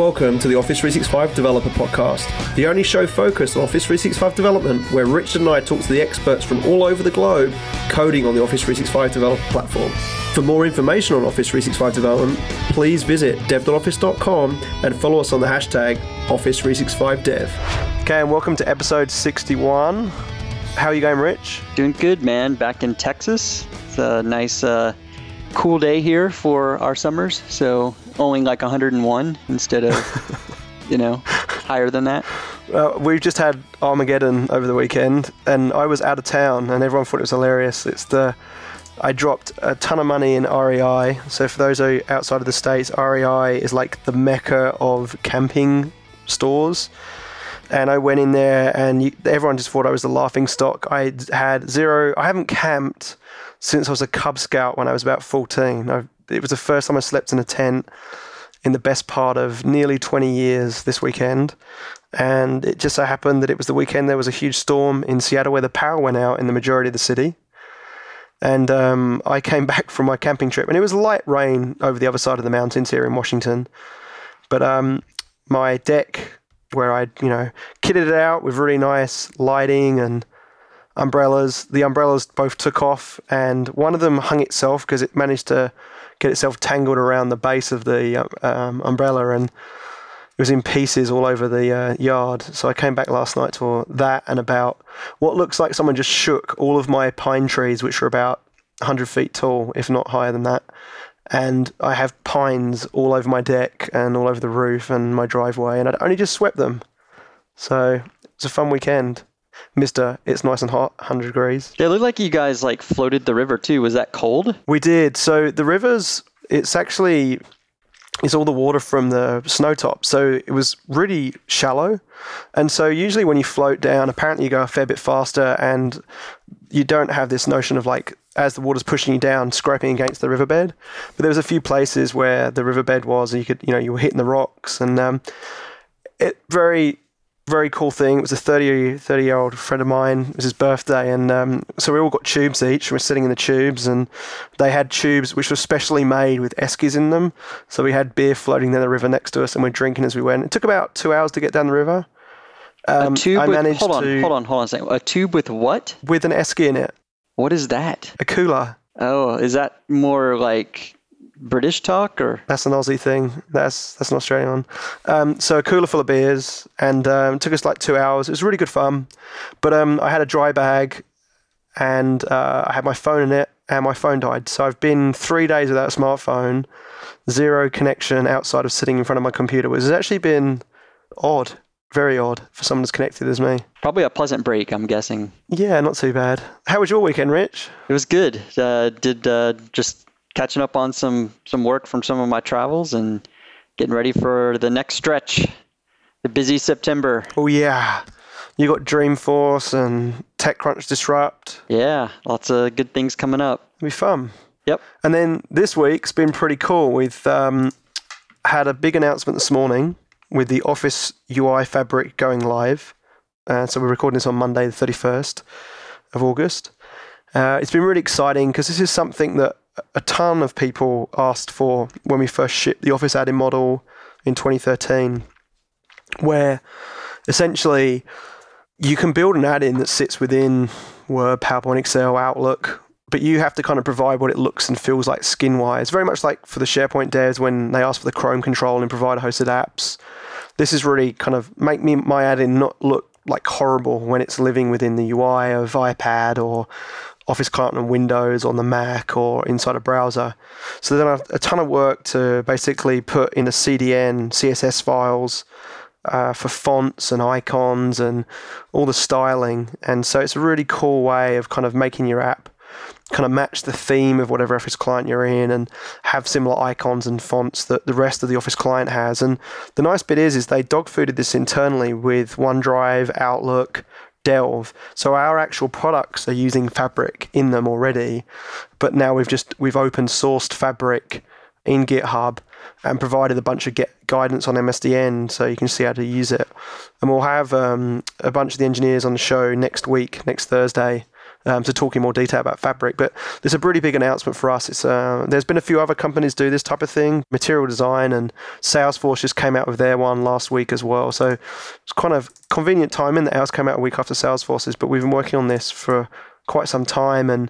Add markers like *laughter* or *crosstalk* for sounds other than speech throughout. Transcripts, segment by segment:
Welcome to the Office 365 Developer Podcast, the only show focused on Office 365 development where Richard and I talk to the experts from all over the globe coding on the Office 365 developer platform. For more information on Office 365 development, please visit dev.office.com and follow us on the hashtag Office365Dev. Okay, and welcome to episode 61. How are you going, Rich? Doing good, man. Back in Texas. It's a nice, uh, cool day here for our summers. So only like 101 instead of, *laughs* you know, higher than that. Uh, we've just had Armageddon over the weekend, and I was out of town, and everyone thought it was hilarious. It's the I dropped a ton of money in REI. So for those you outside of the states, REI is like the mecca of camping stores. And I went in there, and you, everyone just thought I was the laughing stock. I had zero. I haven't camped since I was a Cub Scout when I was about 14. I, it was the first time I slept in a tent in the best part of nearly 20 years this weekend. And it just so happened that it was the weekend there was a huge storm in Seattle where the power went out in the majority of the city. And um, I came *laughs* back from my camping trip, and it was light rain over the other side of the mountains here in Washington. But um, my deck, where I, you know, kitted it out with really nice lighting and umbrellas, the umbrellas both took off, and one of them hung itself because it managed to get itself tangled around the base of the um, umbrella and it was in pieces all over the uh, yard. So I came back last night to that and about what looks like someone just shook all of my pine trees, which are about 100 feet tall, if not higher than that. And I have pines all over my deck and all over the roof and my driveway, and I'd only just swept them. So it's a fun weekend. Mister, it's nice and hot, 100 degrees. It looked like you guys like floated the river too. Was that cold? We did. So the rivers, it's actually, it's all the water from the snow top. So it was really shallow. And so usually when you float down, apparently you go a fair bit faster and you don't have this notion of like as the water's pushing you down, scraping against the riverbed. But there was a few places where the riverbed was, and you could, you know, you were hitting the rocks, and um, it very very cool thing. It was a 30, 30 year old friend of mine. It was his birthday. And um, so we all got tubes each. We were sitting in the tubes, and they had tubes which were specially made with eskies in them. So we had beer floating down the river next to us, and we're drinking as we went. It took about two hours to get down the river. Um, a tube I with, hold on, to, hold on, hold on a second. A tube with what? With an esky in it. What is that? A cooler. Oh, is that more like British talk or? That's an Aussie thing. That's that's an Australian one. Um, so a cooler full of beers, and um, took us like two hours. It was really good fun, but um, I had a dry bag, and uh, I had my phone in it, and my phone died. So I've been three days without a smartphone, zero connection outside of sitting in front of my computer, which has actually been odd, very odd for someone as connected as me. Probably a pleasant break, I'm guessing. Yeah, not too bad. How was your weekend, Rich? It was good. Uh, did uh, just catching up on some some work from some of my travels and getting ready for the next stretch, the busy September. Oh yeah, you got Dreamforce and TechCrunch Disrupt. Yeah, lots of good things coming up. It'll be fun. Yep. And then this week's been pretty cool. We've um, had a big announcement this morning with the Office UI Fabric going live. Uh, so we're recording this on Monday, the 31st of August. Uh, it's been really exciting because this is something that a ton of people asked for when we first shipped the Office add-in model in 2013, where essentially you can build an add-in that sits within Word, PowerPoint, Excel, Outlook, but you have to kind of provide what it looks and feels like skin-wise. Very much like for the SharePoint devs when they ask for the Chrome control and provider-hosted apps. This is really kind of make me my add-in not look like horrible when it's living within the UI of iPad or Office client on Windows, on the Mac, or inside a browser. So they've a, a ton of work to basically put in a CDN CSS files uh, for fonts and icons and all the styling. And so it's a really cool way of kind of making your app kind of match the theme of whatever Office client you're in and have similar icons and fonts that the rest of the Office client has. And the nice bit is, is they dog fooded this internally with OneDrive, Outlook, Delve. So our actual products are using Fabric in them already, but now we've just we've open sourced Fabric in GitHub and provided a bunch of guidance on MSDN so you can see how to use it. And we'll have um, a bunch of the engineers on the show next week, next Thursday, um, to talk in more detail about Fabric. But there's a pretty big announcement for us. It's uh, there's been a few other companies do this type of thing. Material Design and Salesforce just came out with their one last week as well. So it's kind of convenient timing that ours came out a week after Salesforce's. But we've been working on this for quite some time and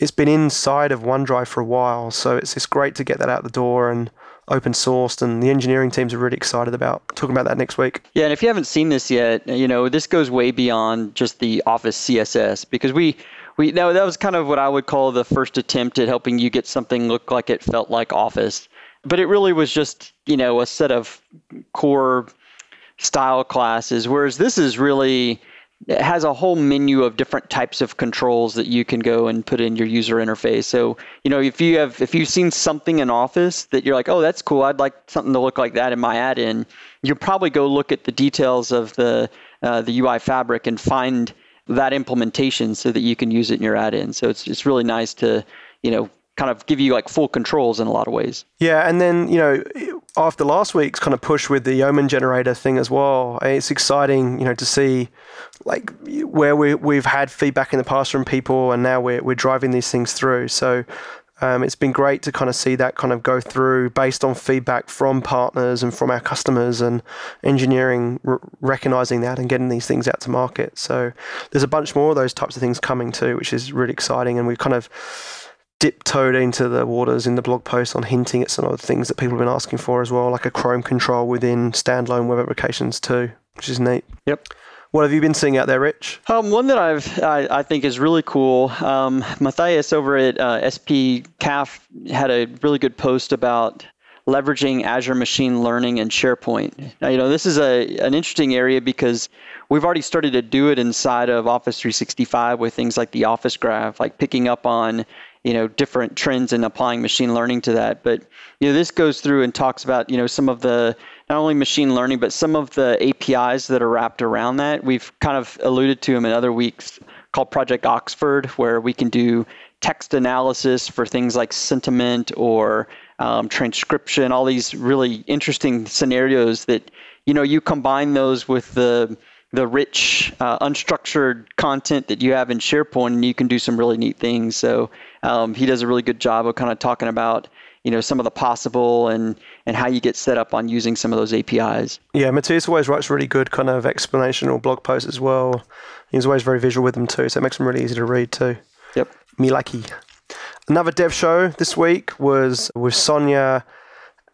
it's been inside of OneDrive for a while. So it's it's great to get that out the door and open sourced and the engineering teams are really excited about talking about that next week. Yeah, and if you haven't seen this yet, you know, this goes way beyond just the Office CSS because we we that, that was kind of what I would call the first attempt at helping you get something look like it felt like Office. But it really was just, you know, a set of core style classes whereas this is really it has a whole menu of different types of controls that you can go and put in your user interface. So, you know, if you have if you've seen something in Office that you're like, "Oh, that's cool. I'd like something to look like that in my add-in." You'll probably go look at the details of the uh, the UI fabric and find that implementation so that you can use it in your add-in. So it's it's really nice to, you know, kind of give you like full controls in a lot of ways. Yeah, and then you know after last week's kind of push with the Yeoman generator thing as well, it's exciting you know to see like where we we've had feedback in the past from people, and now we're we're driving these things through. So. Um, it's been great to kind of see that kind of go through based on feedback from partners and from our customers and engineering r- recognizing that and getting these things out to market. So there's a bunch more of those types of things coming too, which is really exciting. And we've kind of dip-toed into the waters in the blog post on hinting at some of the things that people have been asking for as well, like a Chrome control within standalone web applications too, which is neat. Yep. What have you been seeing out there, Rich? Um, one that I've I, I, think is really cool. Um, Matthias over at uh, SP CAF had a really good post about leveraging Azure Machine Learning and SharePoint. Now, you know, this is a an interesting area because we've already started to do it inside of Office 365 with things like the Office Graph, like picking up on you know different trends in applying machine learning to that but you know this goes through and talks about you know some of the not only machine learning but some of the apis that are wrapped around that we've kind of alluded to them in other weeks called project oxford where we can do text analysis for things like sentiment or um, transcription all these really interesting scenarios that you know you combine those with the the rich uh, unstructured content that you have in SharePoint, and you can do some really neat things. So um, he does a really good job of kind of talking about you know some of the possible and and how you get set up on using some of those APIs. Yeah, Matthias always writes really good kind of explanation or blog posts as well. He's always very visual with them too, so it makes them really easy to read too. Yep. Me lucky. Another dev show this week was with Sonia,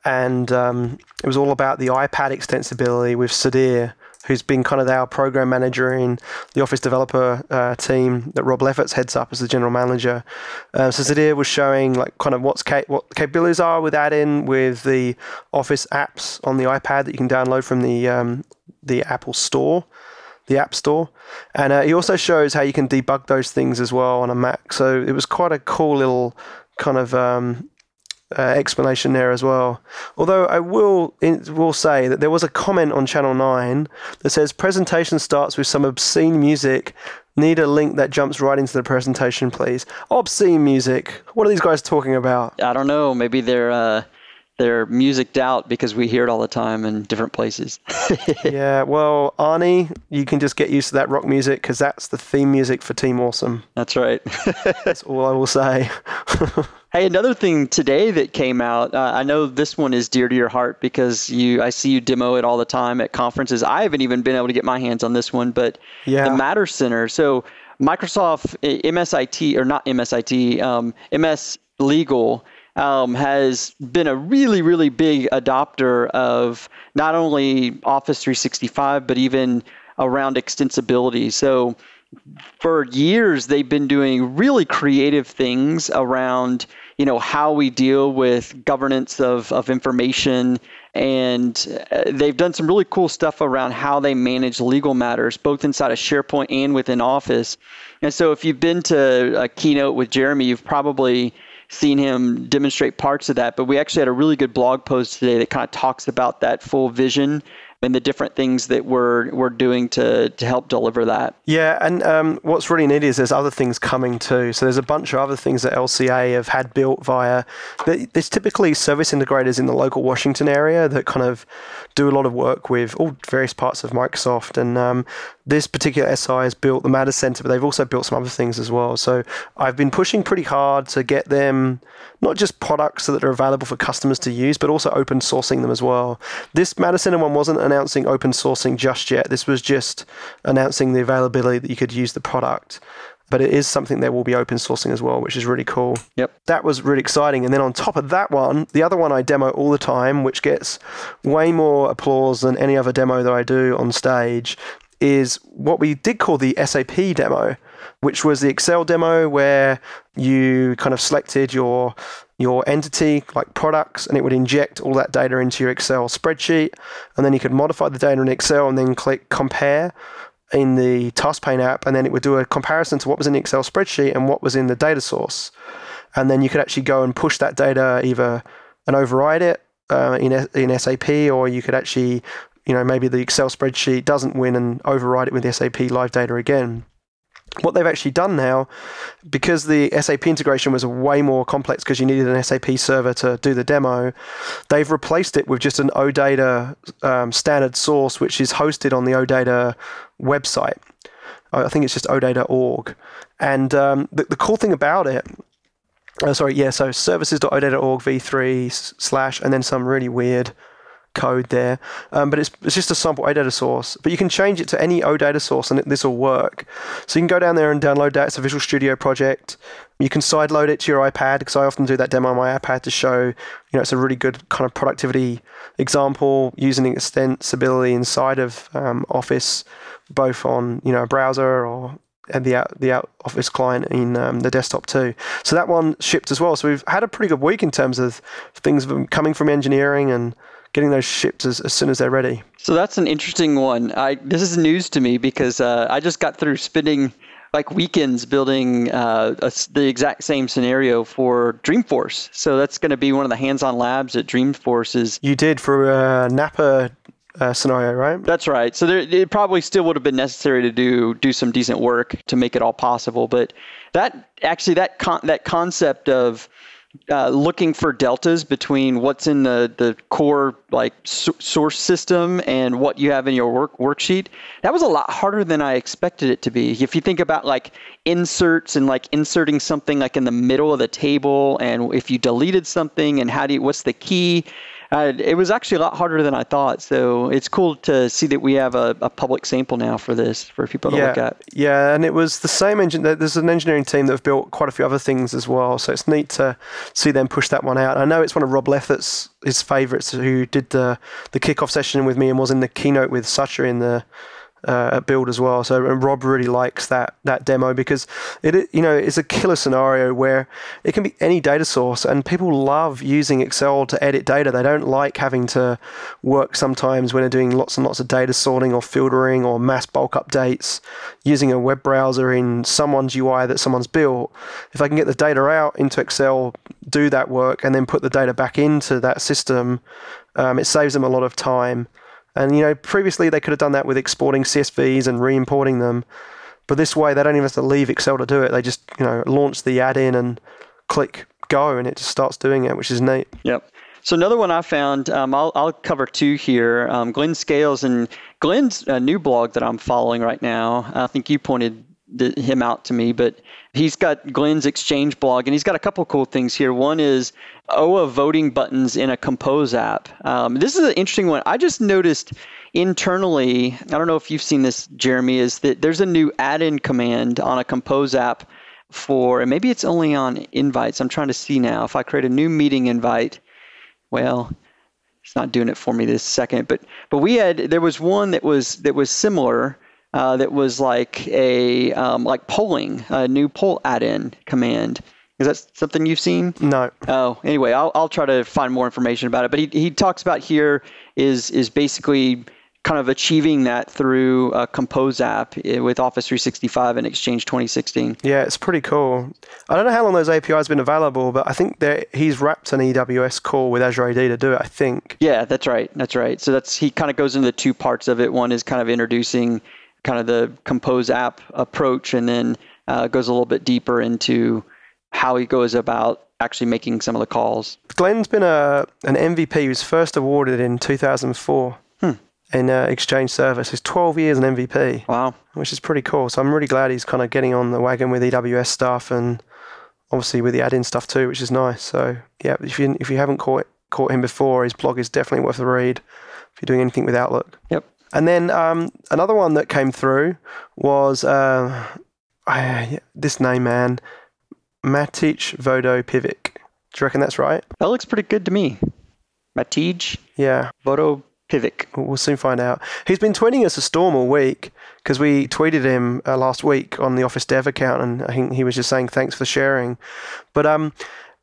and um, it was all about the iPad extensibility with Sudhir who's been kind of our program manager in the Office developer uh, team that Rob Lefferts heads up as the general manager. Uh, so Sudhir was showing like kind of what's ca- what capabilities are with add-in with the Office apps on the iPad that you can download from the um, the Apple Store the App Store. And uh, he also shows how you can debug those things as well on a Mac. So it was quite a cool little kind of um, uh, explanation there as well. Although I will will say that there was a comment on Channel Nine that says presentation starts with some obscene music. Need a link that jumps right into the presentation, please. Obscene music. What are these guys talking about? I don't know. Maybe they're uh, they're musiced out because we hear it all the time in different places. *laughs* yeah, well, Arnie, you can just get used to that rock music because that's the theme music for Team Awesome. That's right. *laughs* that's all I will say. *laughs* Hey, another thing today that came out, uh, I know this one is dear to your heart because you, I see you demo it all the time at conferences. I haven't even been able to get my hands on this one, but yeah. the Matter Center. So Microsoft MSIT or not MSIT, um, MS Legal um, has been a really, really big adopter of not only Office 365 but even around extensibility. So for years they've been doing really creative things around you know how we deal with governance of, of information and uh, they've done some really cool stuff around how they manage legal matters both inside of sharepoint and within office and so if you've been to a keynote with jeremy you've probably seen him demonstrate parts of that but we actually had a really good blog post today that kind of talks about that full vision and the different things that we're we're doing to to help deliver that. Yeah, and um, what's really neat is there's other things coming too. So there's a bunch of other things that LCA have had built via. There's typically service integrators in the local Washington area that kind of do a lot of work with all various parts of Microsoft, and um, this particular SI has built the Matter Center, but they've also built some other things as well. So I've been pushing pretty hard to get them not just products that are available for customers to use, but also open sourcing them as well. This Matter Center one wasn't announcing open sourcing just yet. This was just announcing the availability that you could use the product. But it is something that will be open sourcing as well, which is really cool. Yep. That was really exciting. And then on top of that one, the other one I demo all the time, which gets way more applause than any other demo that I do on stage, is what we did call the SAP demo, which was the Excel demo where you kind of selected your your entity like products and it would inject all that data into your Excel spreadsheet and then you could modify the data in Excel and then click compare in the task pane app and then it would do a comparison to what was in the Excel spreadsheet and what was in the data source and then you could actually go and push that data either and override it uh, in in SAP or you could actually you know, maybe the Excel spreadsheet doesn't win and override it with SAP live data again. What they've actually done now, because the SAP integration was way more complex because you needed an SAP server to do the demo, they've replaced it with just an OData um, standard source, which is hosted on the OData website. I think it's just odata.org. And um, the, the cool thing about it Oh, sorry, yeah. So services.odata.org v3 slash, and then some really weird code there, um, but it's, it's just a sample OData source. But you can change it to any OData source and this will work. So you can go down there and download that. It's a Visual Studio project. You can sideload it to your iPad because I often do that demo on my iPad to show, you know, it's a really good kind of productivity example using extensibility inside of um, Office, both on, you know, a browser or and the out, the out office client in um, the desktop too. So that one shipped as well. So we've had a pretty good week in terms of things coming from engineering and getting those shipped as, as soon as they're ready. So that's an interesting one. I this is news to me because uh, I just got through spending like weekends building uh, a, the exact same scenario for Dreamforce. So that's going to be one of the hands-on labs at Dreamforce. Is you did for uh, Napa uh, scenario, right? That's right. So there, it probably still would have been necessary to do do some decent work to make it all possible. But that actually that con- that concept of uh, looking for deltas between what's in the, the core like source system and what you have in your work worksheet. That was a lot harder than i expected it to be. If you think about like inserts and like inserting something like in the middle of the table and if you deleted something and how do you what's the key uh, it was actually a lot harder than I thought. So it's cool to see that we have a, a public sample now for this for people to yeah, look at. Yeah, and it was the same engine. There's an engineering team that have built quite a few other things as well. So it's neat to see them push that one out. I know it's one of Rob Lefferts's his favorites who did the the kickoff session with me and was in the keynote with Satya in the uh, build as well. So Rob really likes that that demo because it you know is a killer scenario where it can be any data source and people love using Excel to edit data. They don't like having to work sometimes when they're doing lots and lots of data sorting or filtering or mass bulk updates using a web browser in someone's UI that someone's built. If I can get the data out into Excel, do that work, and then put the data back into that system, um, it saves them a lot of time. And you know, previously they could have done that with exporting CSVs and re-importing them, but this way they don't even have to leave Excel to do it. They just you know launch the add-in and click go, and it just starts doing it, which is neat. Yep. So another one I found, um, I'll, I'll cover two here. Um, Glen Scales and Glen's uh, new blog that I'm following right now. I think you pointed him out to me, but he's got Glen's Exchange blog, and he's got a couple cool things here. One is OA voting buttons in a Compose app. Um, this is an interesting one. I just noticed internally, I don't know if you've seen this, Jeremy, is that there's a new add-in command on a Compose app for, and maybe it's only on invites. I'm trying to see now. If I create a new meeting invite, well, it's not doing it for me this second, but but we had there was one that was that was similar uh, that was like a um, like polling, a new poll add-in command. Is that something you've seen? No. Oh, anyway, I'll I'll try to find more information about it. But he he talks about here is is basically kind of achieving that through a Compose app eh, with Office 365 and Exchange 2016. Yeah, it's pretty cool. I don't know how long those APIs have been available, but I think that he's wrapped an EWS call with Azure AD to do it, I think. Yeah, that's right. That's right. So that's he kind of goes into the two parts of it. One is kind of introducing kind of the Compose app approach, and then uh, goes a little bit deeper into how he goes about actually making some of the calls. Glen's been a an MVP. He was first awarded in 2004 hmm. in uh, Exchange Service. He's 12 years an MVP. Wow, which is pretty cool. So I'm really glad he's kind of getting on the wagon with EWS stuff and obviously with the add-in stuff too, which is nice. So yeah, if you if you haven't caught caught him before, his blog is definitely worth a read if you're doing anything with Outlook. Yep. And then um, another one that came through was uh, I, this name, man, Matej Vodopivic. Do you reckon that's right? That looks pretty good to me. Matej. Yeah. Vodopivic. We'll soon find out. He's been tweeting us a storm all week because we tweeted him uh, last week on the Office Dev account, and I think he was just saying thanks for sharing. But um,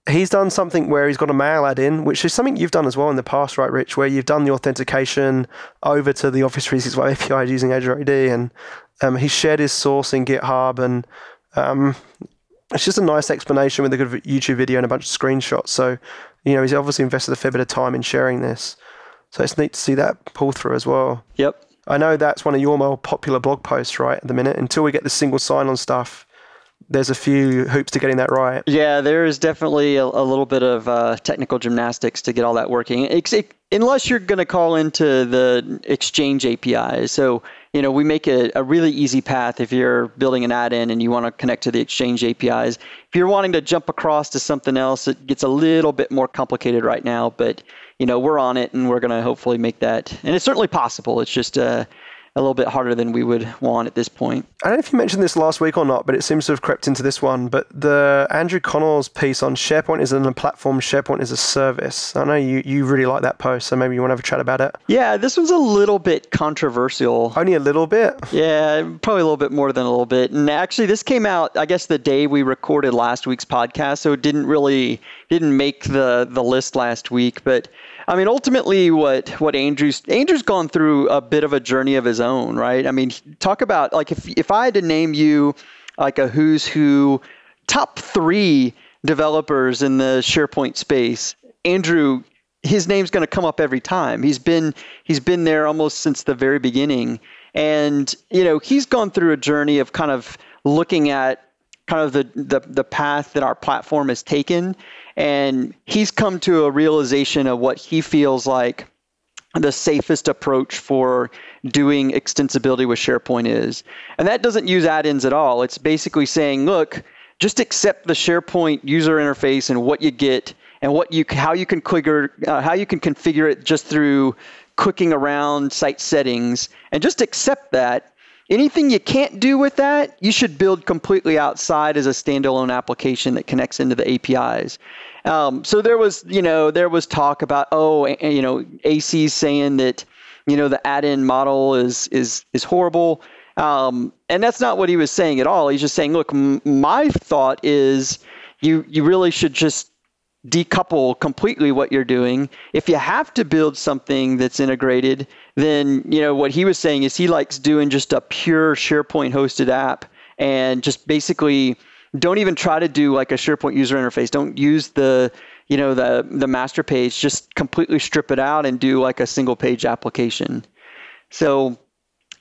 he's done something where he's got a mail add-in, which is something you've done as well in the past, right, Rich? Where you've done the authentication over to the Office 365 API using Azure AD, and um, he shared his source in GitHub, and um, it's just a nice explanation with a good YouTube video and a bunch of screenshots. So, you know, he's obviously invested a fair bit of time in sharing this. So it's neat to see that pull through as well. Yep. I know that's one of your more popular blog posts, right, at the minute. Until we get the single sign on stuff, there's a few hoops to getting that right. Yeah, there is definitely a, a little bit of uh, technical gymnastics to get all that working. It, it, unless you're going to call into the Exchange API. So, you know, we make a, a really easy path if you're building an add-in and you want to connect to the Exchange APIs. If you're wanting to jump across to something else, it gets a little bit more complicated right now. But, you know, we're on it and we're going to hopefully make that. And it's certainly possible. It's just, uh, a little bit harder than we would want at this point. I don't know if you mentioned this last week or not, but it seems to have crept into this one. But the Andrew Connell's piece on SharePoint is in a platform, SharePoint is a service. I know you, you really like that post, so maybe you want to have a chat about it. Yeah, this one's a little bit controversial. Only a little bit? Yeah, probably a little bit more than a little bit. And actually, this came out, I guess, the day we recorded last week's podcast, so it didn't really didn't make the the list last week, but I mean, ultimately, what what Andrew's Andrew's gone through a bit of a journey of his own, right? I mean, talk about like if if I had to name you like a who's who top three developers in the SharePoint space, Andrew, his name's going to come up every time. He's been he's been there almost since the very beginning, and you know he's gone through a journey of kind of looking at kind of the the, the path that our platform has taken and he's come to a realization of what he feels like the safest approach for doing extensibility with SharePoint is. And that doesn't use add-ins at all. It's basically saying, look, just accept the SharePoint user interface and what you get and what you how you can configure uh, how you can configure it just through clicking around site settings and just accept that Anything you can't do with that, you should build completely outside as a standalone application that connects into the APIs. Um, so there was, you know, there was talk about, oh, you know, AC saying that, you know, the add-in model is is is horrible, um, and that's not what he was saying at all. He's just saying, look, m- my thought is, you you really should just decouple completely what you're doing. If you have to build something that's integrated, then you know what he was saying is he likes doing just a pure SharePoint hosted app and just basically don't even try to do like a SharePoint user interface. Don't use the you know the the master page. Just completely strip it out and do like a single page application. So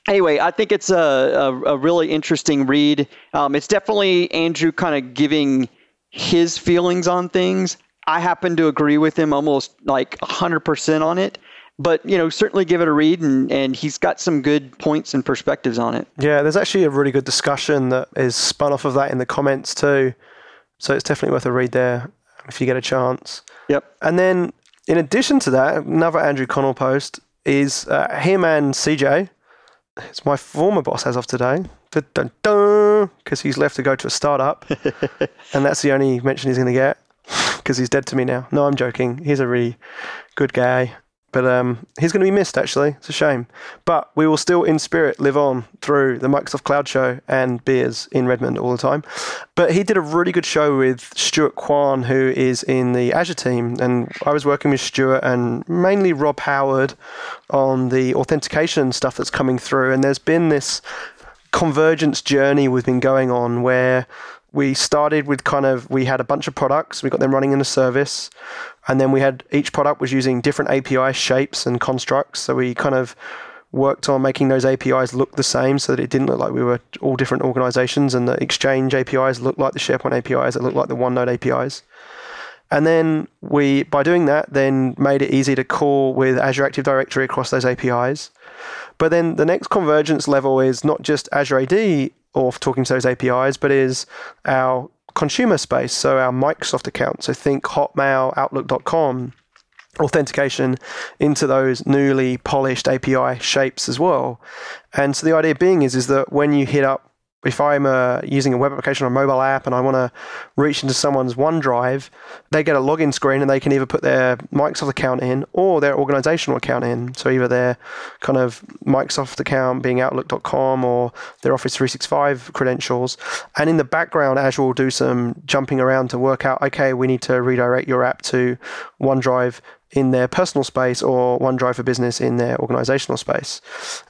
anyway, I think it's a, a, a really interesting read. Um, it's definitely Andrew kind of giving his feelings on things. I happen to agree with him almost like 100% on it but you know certainly give it a read and, and he's got some good points and perspectives on it. Yeah there's actually a really good discussion that is spun off of that in the comments too. So it's definitely worth a read there if you get a chance. Yep. And then in addition to that another andrew connell post is uh, him and cj it's my former boss as of today. Because he's left to go to a startup. *laughs* And that's the only mention he's going to get because he's dead to me now no i'm joking he's a really good guy But um, he's going to be missed, actually. It's a shame. But we will still, in spirit, live on through the Microsoft Cloud Show and beers in Redmond all the time. But he did a really good show with Stuart Kwan, who is in the Azure team. And I was working with Stuart and mainly Rob Howard on the authentication stuff that's coming through. And there's been this convergence journey we've been going on where we started with kind of we had a bunch of products we got them running in a service and then we had each product was using different api shapes and constructs so we kind of worked on making those apis look the same so that it didn't look like we were all different organizations and the exchange apis looked like the sharepoint apis it looked like the onenote apis and then we by doing that then made it easy to call with azure active directory across those apis but then the next convergence level is not just azure ad or talking to those APIs, but is our consumer space, so our Microsoft account. So think Hotmail, Outlook.com, authentication into those newly polished API shapes as well. And so the idea being is, is that when you hit up if I'm uh, using a web application or a mobile app and I want to reach into someone's OneDrive, they get a login screen and they can either put their Microsoft account in or their organizational account in. So either their kind of Microsoft account being Outlook.com or their Office 365 credentials. And in the background, Azure will do some jumping around to work out, okay, we need to redirect your app to OneDrive in their personal space or OneDrive for Business in their organizational space.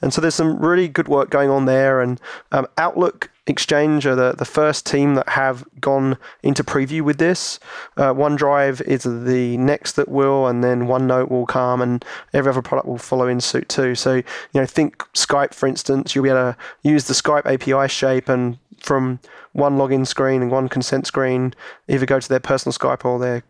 And so there's some really good work going on there. And um, Outlook Exchange are the, the first team that have gone into preview with this. Uh, OneDrive is the next that will, and then OneNote will come, and every other product will follow in suit too. So, you know, think Skype, for instance, you'll be able to use the Skype API shape and from one login screen and one consent screen, either go to their personal Skype or their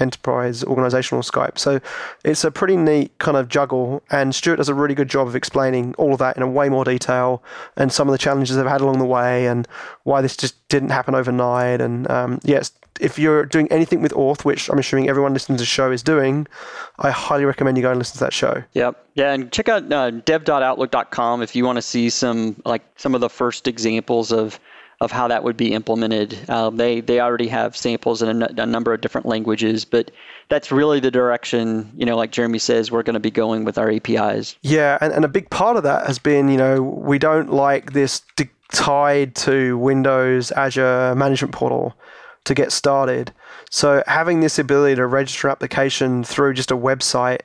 enterprise organizational Skype. So it's a pretty neat kind of juggle, and Stuart does a really good job of explaining all of that in a way more detail and some of the challenges they've had along the way and why this just didn't happen overnight. And um, yes, if you're doing anything with Auth, which I'm assuming everyone listening to the show is doing, I highly recommend you go and listen to that show. Yep. Yeah, and check out uh, dev.outlook.com if you want to see some like some of the first examples of of how that would be implemented. Um, they they already have samples in a, a, number of different languages, but that's really the direction you know, like Jeremy says, we're going to be going with our APIs. Yeah, and, and a big part of that has been you know we don't like this tied to Windows Azure Management Portal to get started. So having this ability to register application through just a website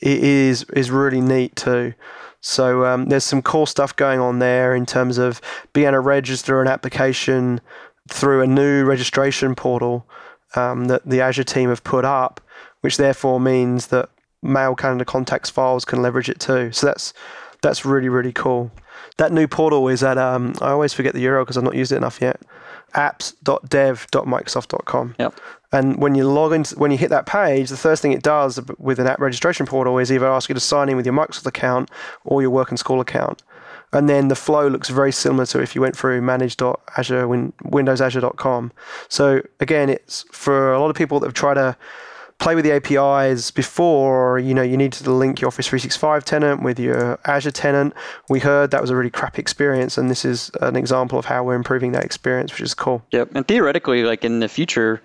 is is really neat too. So um, there's some cool stuff going on there in terms of being able to register an application through a new registration portal um, that the Azure team have put up, which therefore means that Mail Calendar Contacts files can leverage it too. So that's that's really really cool. That new portal is at um, I always forget the URL because I've not used it enough yet. apps.dev.microsoft.com. Yep. And when you log in, when you hit that page, the first thing it does with an app registration portal is either ask you to sign in with your Microsoft account or your work and school account. And then the flow looks very similar to if you went through manage.azure, win, windowsazure.com. So again, it's for a lot of people that have tried to play with the APIs before, you know, you need to link your Office 365 tenant with your Azure tenant. We heard that was a really crap experience, and this is an example of how we're improving that experience, which is cool. Yep. And theoretically, like in the future,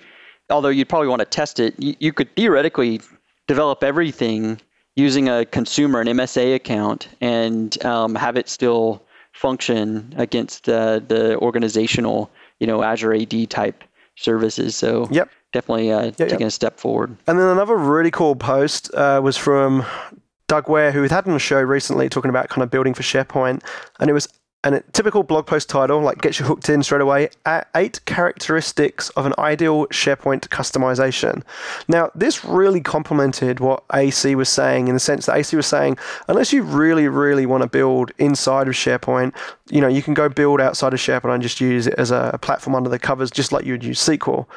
although you'd probably want to test it, you, you could theoretically develop everything using a consumer, an MSA account, and um, have it still function against uh, the organizational, you know, Azure AD type services. So yep. definitely uh, yep, taking yep. a step forward. And then another really cool post uh, was from Doug Ware, who had on a show recently talking about kind of building for SharePoint, and it was and a typical blog post title, like gets you hooked in straight away, eight characteristics of an ideal SharePoint customization. Now, this really complemented what AC was saying in the sense that AC was saying, unless you really, really want to build inside of SharePoint, you know, you can go build outside of SharePoint and just use it as a platform under the covers, just like you would use SQL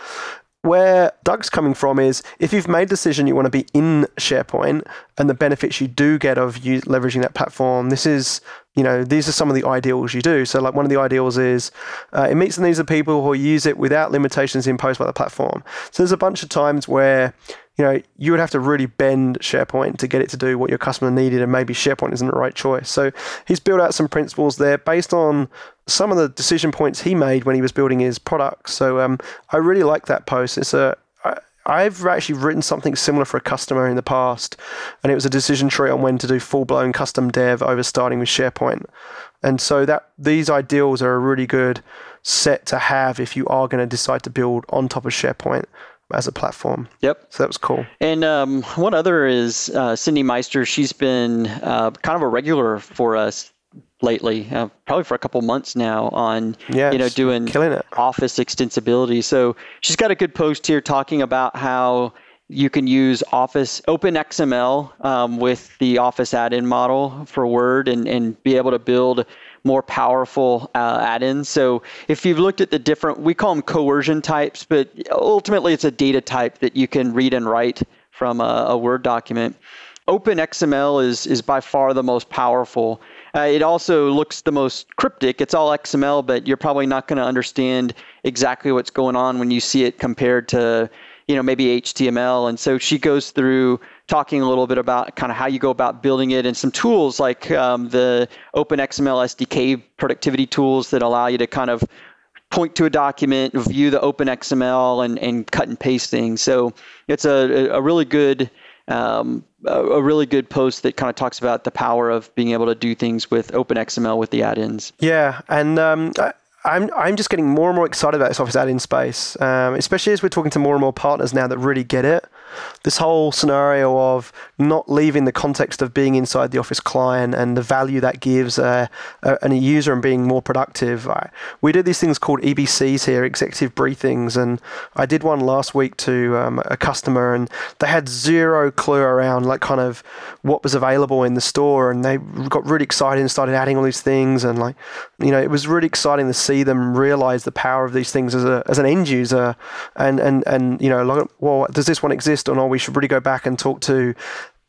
where Doug's coming from is if you've made a decision you want to be in SharePoint and the benefits you do get of you leveraging that platform, this is, you know, these are some of the ideals you do. So, like one of the ideals is uh, it meets the needs of people who use it without limitations imposed by the platform. So, there's a bunch of times where you know, you would have to really bend SharePoint to get it to do what your customer needed, and maybe SharePoint isn't the right choice. So he's built out some principles there based on some of the decision points he made when he was building his product. So um, I really like that post. It's a I've actually written something similar for a customer in the past, and it was a decision tree on when to do full blown custom dev over starting with SharePoint. And so that these ideals are a really good set to have if you are going to decide to build on top of SharePoint as a platform. Yep. So that was cool. And um, one other is uh, Cindy Meister. She's been uh, kind of a regular for us lately, uh, probably for a couple months now on yeah, you know doing. Office extensibility. So she's got a good post here talking about how you can use Office OpenXML um, with the Office add-in model for Word and, and be able to build more powerful uh, add-ins. So if you've looked at the different, we call them coercion types, but ultimately it's a data type that you can read and write from a, a Word document. OpenXML is is by far the most powerful. Uh, it also looks the most cryptic. It's all XML, but you're probably not going to understand exactly what's going on when you see it compared to, you know, maybe HTML. And so she goes through talking a little bit about kind of how you go about building it and some tools like um, the OpenXML SDK productivity tools that allow you to kind of point to a document, view the OpenXML, and, and cut and paste things. So it's a, a really good um, a, really good post that kind of talks about the power of being able to do things with OpenXML with the add-ins. Yeah, and um, I'm I'm just getting more and more excited about this Office add-in space, um, especially as we're talking to more and more partners now that really get it this whole scenario of not leaving the context of being inside the Office client and the value that gives a, a, a user and being more productive. We do these things called EBCs here, executive briefings, and I did one last week to um, a customer, and they had zero clue around like kind of what was available in the store, and they got really excited and started adding all these things, and like you know, it was really exciting to see them realize the power of these things as a as an end user, and and and you know, like, well, does this one exist? Or not, we should really go back and talk to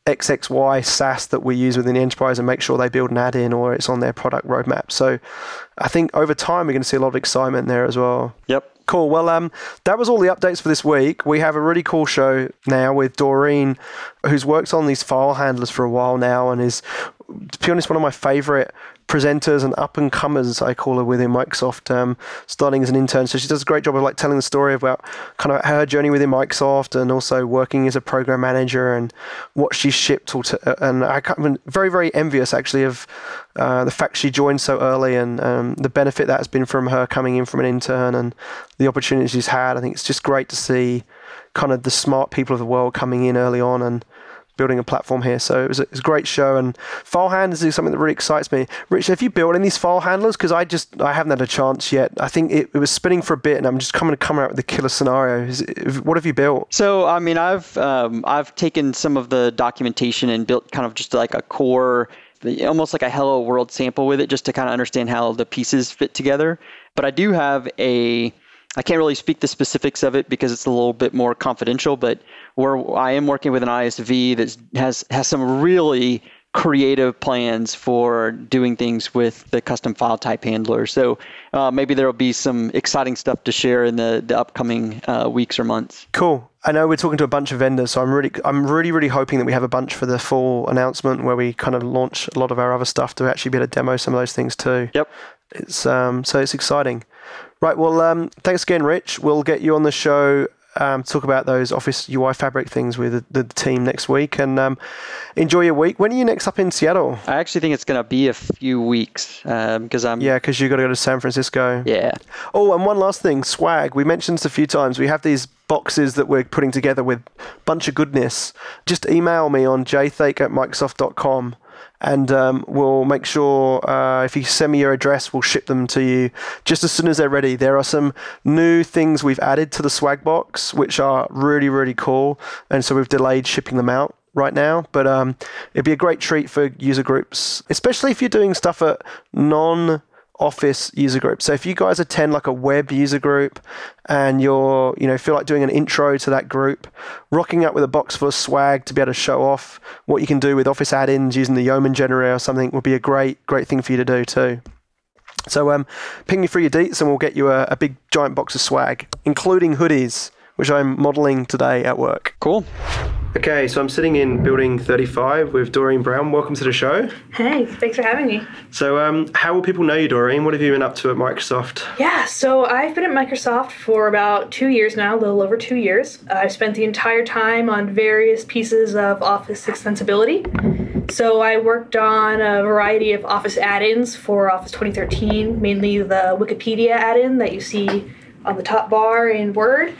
XXY SaaS that we use within the enterprise and make sure they build an add in or it's on their product roadmap. So I think over time we're going to see a lot of excitement there as well. Yep. Cool. Well, um, that was all the updates for this week. We have a really cool show now with Doreen, who's worked on these file handlers for a while now and is, to be honest, one of my favorite presenters and up and comers, I call her within Microsoft, um, starting as an intern. So she does a great job of like telling the story about kind of her journey within Microsoft and also working as a program manager and what she shipped. To, and I am very, very envious actually of uh, the fact she joined so early and um, the benefit that has been from her coming in from an intern and the opportunities she's had. I think it's just great to see kind of the smart people of the world coming in early on and building a platform here. So it was, a, it was a great show, and file handlers is something that really excites me. Rich, have you built any these file handlers? Because I just I haven't had a chance yet. I think it, it was spinning for a bit, and I'm just coming to come out with the killer scenario. It, what have you built? So I mean, I've um, I've taken some of the documentation and built kind of just like a core almost like a hello world sample with it just to kind of understand how the pieces fit together but i do have a I can't really speak the specifics of it because it's a little bit more confidential, but where I am working with an ISV that has has some really creative plans for doing things with the custom file type handler. So uh, maybe there will be some exciting stuff to share in the, the upcoming uh, weeks or months. Cool. I know we're talking to a bunch of vendors, so I'm really, I'm really, really hoping that we have a bunch for the full announcement where we kind of launch a lot of our other stuff to actually be able to demo some of those things too. Yep. It's um, so it's exciting. Right. Well, um, thanks again, Rich. We'll get you on the show. Um, talk about those Office UI Fabric things with the, the team next week, and um, enjoy your week. When are you next up in Seattle? I actually think it's going to be a few weeks because um, I'm. Yeah, because you've got to go to San Francisco. Yeah. Oh, and one last thing, swag. We mentioned this a few times. We have these boxes that we're putting together with a bunch of goodness. Just email me on jthake at microsoft.com and um, we'll make sure uh, if you send me your address, we'll ship them to you. Just as soon as they're ready. There are some new things we've added to the swag box, which are really, really cool, and so we've delayed shipping them out right now, but um, it'd be a great treat for user groups, especially if you're doing stuff at non office user group. So if you guys attend like a web user group and you're, you know, feel like doing an intro to that group, rocking up with a box full of swag to be able to show off what you can do with office add-ins using the Yeoman generator or something would be a great, great thing for you to do too. So um, ping me through your deets and we'll get you a, a big giant box of swag, including hoodies, which I'm modeling today at work. Cool. Okay, so I'm sitting in building 35 with Doreen Brown. Welcome to the show. Hey, thanks for having me. So, um, how will people know you, Doreen? What have you been up to at Microsoft? Yeah, so I've been at Microsoft for about two years now, a little over two years. I've spent the entire time on various pieces of Office extensibility. So I worked on a variety of Office add-ins for Office 2013, mainly the Wikipedia add-in that you see on the top bar in Word.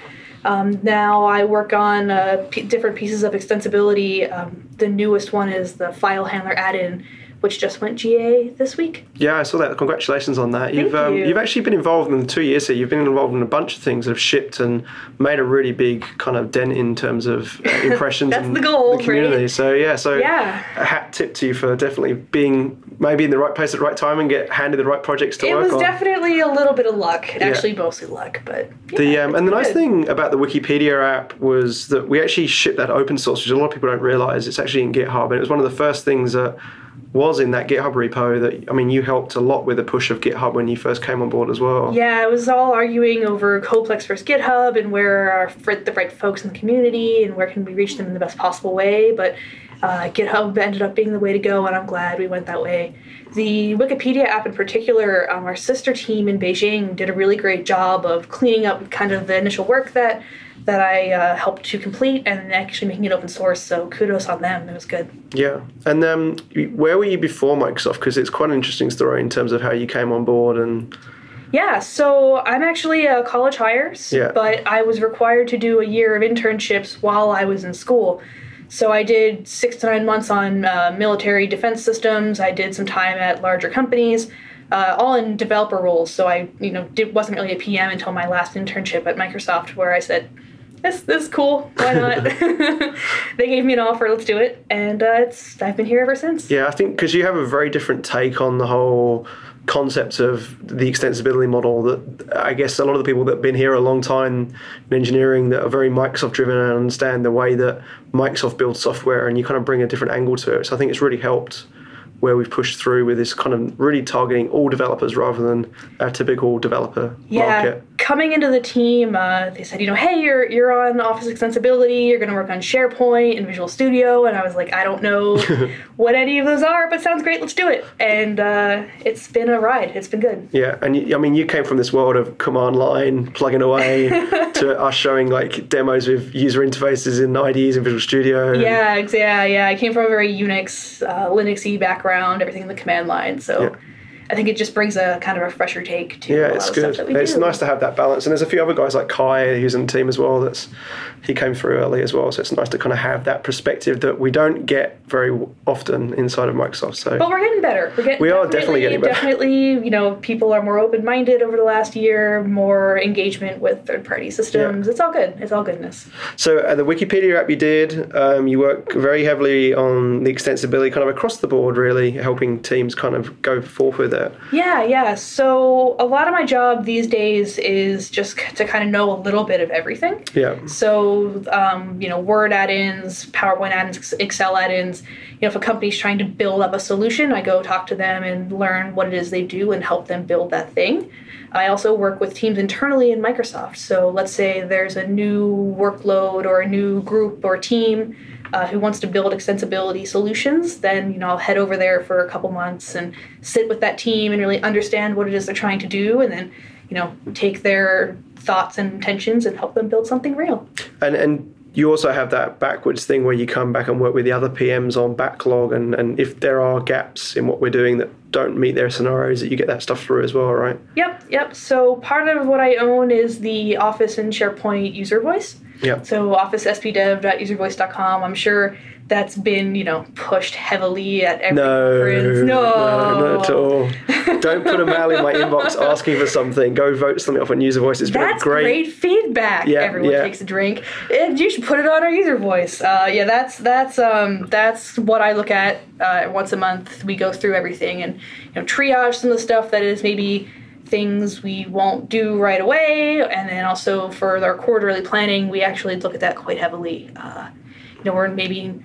Um, now I work on uh, p- different pieces of extensibility. Um, the newest one is the file handler add-in, which just went GA this week. Yeah, I saw that. Congratulations on that. You've Thank um, you. you've actually been involved in the two years here. You've been involved in a bunch of things that have shipped and made a really big kind of dent in terms of uh, *laughs* impressions That's and the goal, the community. right? So yeah, so Yeah. a hat tip to you for definitely being maybe in the right place at the right time and get handed the right projects to It work was definitely a little bit of luck, actually mostly luck, but yeah, The um, and the nice good. thing about the Wikipedia app was that we actually shipped that open source, which a lot of people don't realize. It's actually in GitHub, and it was one of the first things that was in that GitHub repo. That I mean, you helped a lot with the push of GitHub when you first came on board as well. Yeah, it was all arguing over CodePlex versus GitHub and where are the right folks in the community and where can we reach them in the best possible way. But uh, GitHub ended up being the way to go, and I'm glad we went that way. The Wikipedia app in particular, um, our sister team in Beijing did a really great job of cleaning up kind of the initial work that that I uh, helped to complete and actually making it open source. So kudos on them. It was good. Yeah. And um, where were you before Microsoft? Because it's quite an interesting story in terms of how you came on board and Yeah, so I'm actually a college hires, Yeah. but I was required to do a year of internships while I was in school. So I did six to nine months on uh, military defense systems. I did some time at larger companies, uh, all in developer roles. So I, you know, did, wasn't really a PM until my last internship at Microsoft, where I said, "This, this is cool. Why not?" *laughs* *laughs* they gave me an offer. Let's do it, and uh, it's I've been here ever since. Yeah, I think because you have a very different take on the whole concept of the extensibility model that I guess a lot of the people that have been here a long time in engineering that are very Microsoft driven and understand the way that Microsoft builds software and you kind of bring a different angle to it. So I think it's really helped where we've pushed through with this kind of really targeting all developers rather than a typical developer Yeah, market. Coming into the team, uh, they said, you know, hey, you're you're on Office Extensibility. You're going to work on SharePoint and Visual Studio, and I was like, I don't know *laughs* what any of those are, but sounds great. Let's do it. And uh, it's been a ride. It's been good. Yeah, and you, I mean, you came from this world of command line, plugging away, *laughs* to us showing like demos with user interfaces in IDEs in Visual Studio. Yeah, yeah, yeah. I came from a very Unix, uh, Linuxy background, everything in the command line. So Yeah. I think it just brings a kind of a fresher take to Yeah, it's good. stuff that we It's do. nice to have that balance, and there's a few other guys like Kai who's in the team as well. That's he came through early as well, so it's nice to kind of have that perspective that we don't get very often inside of Microsoft. So But we're getting better. We're getting We are definitely getting better. Definitely, you know, people are more open-minded over the last year. More engagement with third-party systems. It's all good. It's all goodness. So uh, the Wikipedia app you did, um, you work very heavily on the extensibility, kind of across the board, really helping teams kind of go forth with it. Yeah, yeah. So a lot of my job these days is just to kind of know a little bit of everything. Yeah, So, um, you know, Word add-ins, PowerPoint add-ins, Excel add-ins. You know, if a company's trying to build up a solution, I go talk to them and learn what it is they do and help them build that thing. I also work with teams internally in Microsoft. So let's say there's a new workload or a new group or team uh, who wants to build extensibility solutions, then you know I'll head over there for a couple months and sit with that team and really understand what it is they're trying to do, and then you know take their thoughts and intentions and help them build something real. and and you also have that backwards thing where you come back and work with the other PMs on backlog, and and if there are gaps in what we're doing that don't meet their scenarios, that you get that stuff through as well, right? Yep, yep. So part of what I own is the Office and SharePoint user voice. Yeah. So officespdev.uservoice.com. I'm sure that's been, you know, pushed heavily at every No, conference. No, no, not at all. *laughs* Don't put a mail in my inbox asking for something. Go vote something off on user voice. It's been That's great. great, feedback. Yeah, Everyone yeah. takes a drink. And you should put it on our user voice. Uh, yeah, that's that's um, that's what I look at uh, once a month. We go through everything and you know triage some of the stuff that is maybe things we won't do right away, and then also for our quarterly planning, we actually look at that quite heavily. Uh, you know, we're maybe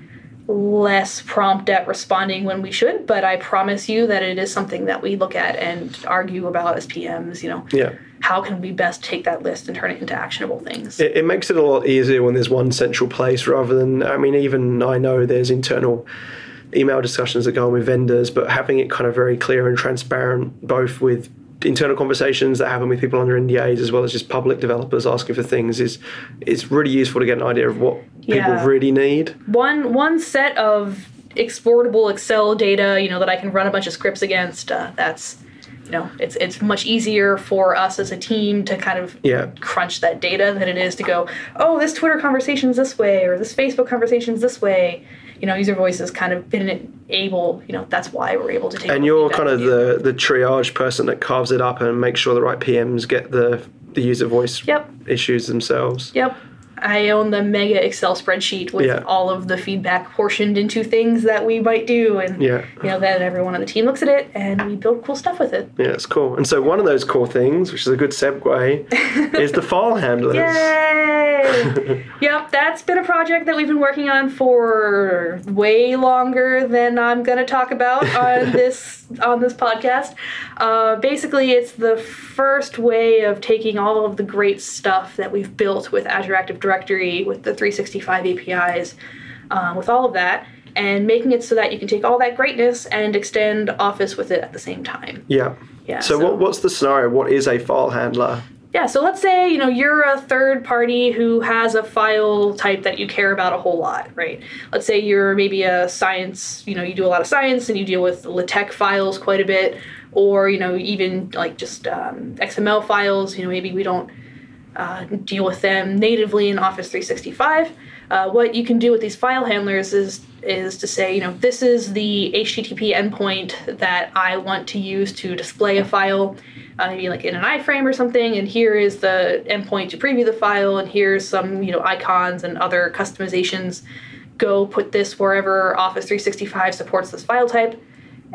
less prompt at responding when we should, but I promise you that it is something that we look at and argue about as PMs. You know, Yeah. how can we best take that list and turn it into actionable things. It, it makes it a lot easier when there's one central place rather than, I mean, even I know there's internal email discussions that go on with vendors, but having it kind of very clear and transparent, both with internal conversations that happen with people under NDAs as well as just public developers asking for things is is really useful to get an idea of what people Yeah. really need. one one set of exportable Excel data, you know, that I can run a bunch of scripts against. Uh, that's you know, it's it's much easier for us as a team to kind of Yeah. crunch that data than it is to go, oh, this Twitter conversation is this way or this Facebook conversation is this way. You know, user voice has kind of been able. You know, that's why we're able to take. And you're kind of the the triage person that carves it up and makes sure the right PMs get the the user voice Yep. issues themselves. Yep. I own the mega Excel spreadsheet with Yeah. all of the feedback portioned into things that we might do, and Yeah. you know, then everyone on the team looks at it, and we build cool stuff with it. Yeah, it's cool. And so one of those cool things, which is a good segue, *laughs* is the file handlers. Yay! *laughs* yep, that's been a project that we've been working on for way longer than I'm going to talk about *laughs* on this on this podcast. Uh, basically, it's the first way of taking all of the great stuff that we've built with Azure Active Directory, with the 365 APIs, uh, with all of that. And making it so that you can take all that greatness and extend Office with it at the same time. Yeah. Yeah. So, what, what's the scenario? What is a file handler? Yeah, so let's say, you know, you're a third party who has a file type that you care about a whole lot, right? Let's say you're maybe a science, you know, you do a lot of science and you deal with LaTeX files quite a bit, or, you know, even like just um, XML files, you know, maybe we don't uh, deal with them natively in Office 365. Uh, what you can do with these file handlers is is to say, you know, this is the HTTP endpoint that I want to use to display a file, uh, maybe like in an iframe or something, and here is the endpoint to preview the file, and here's some you know icons and other customizations. Go put this wherever Office 365 supports this file type,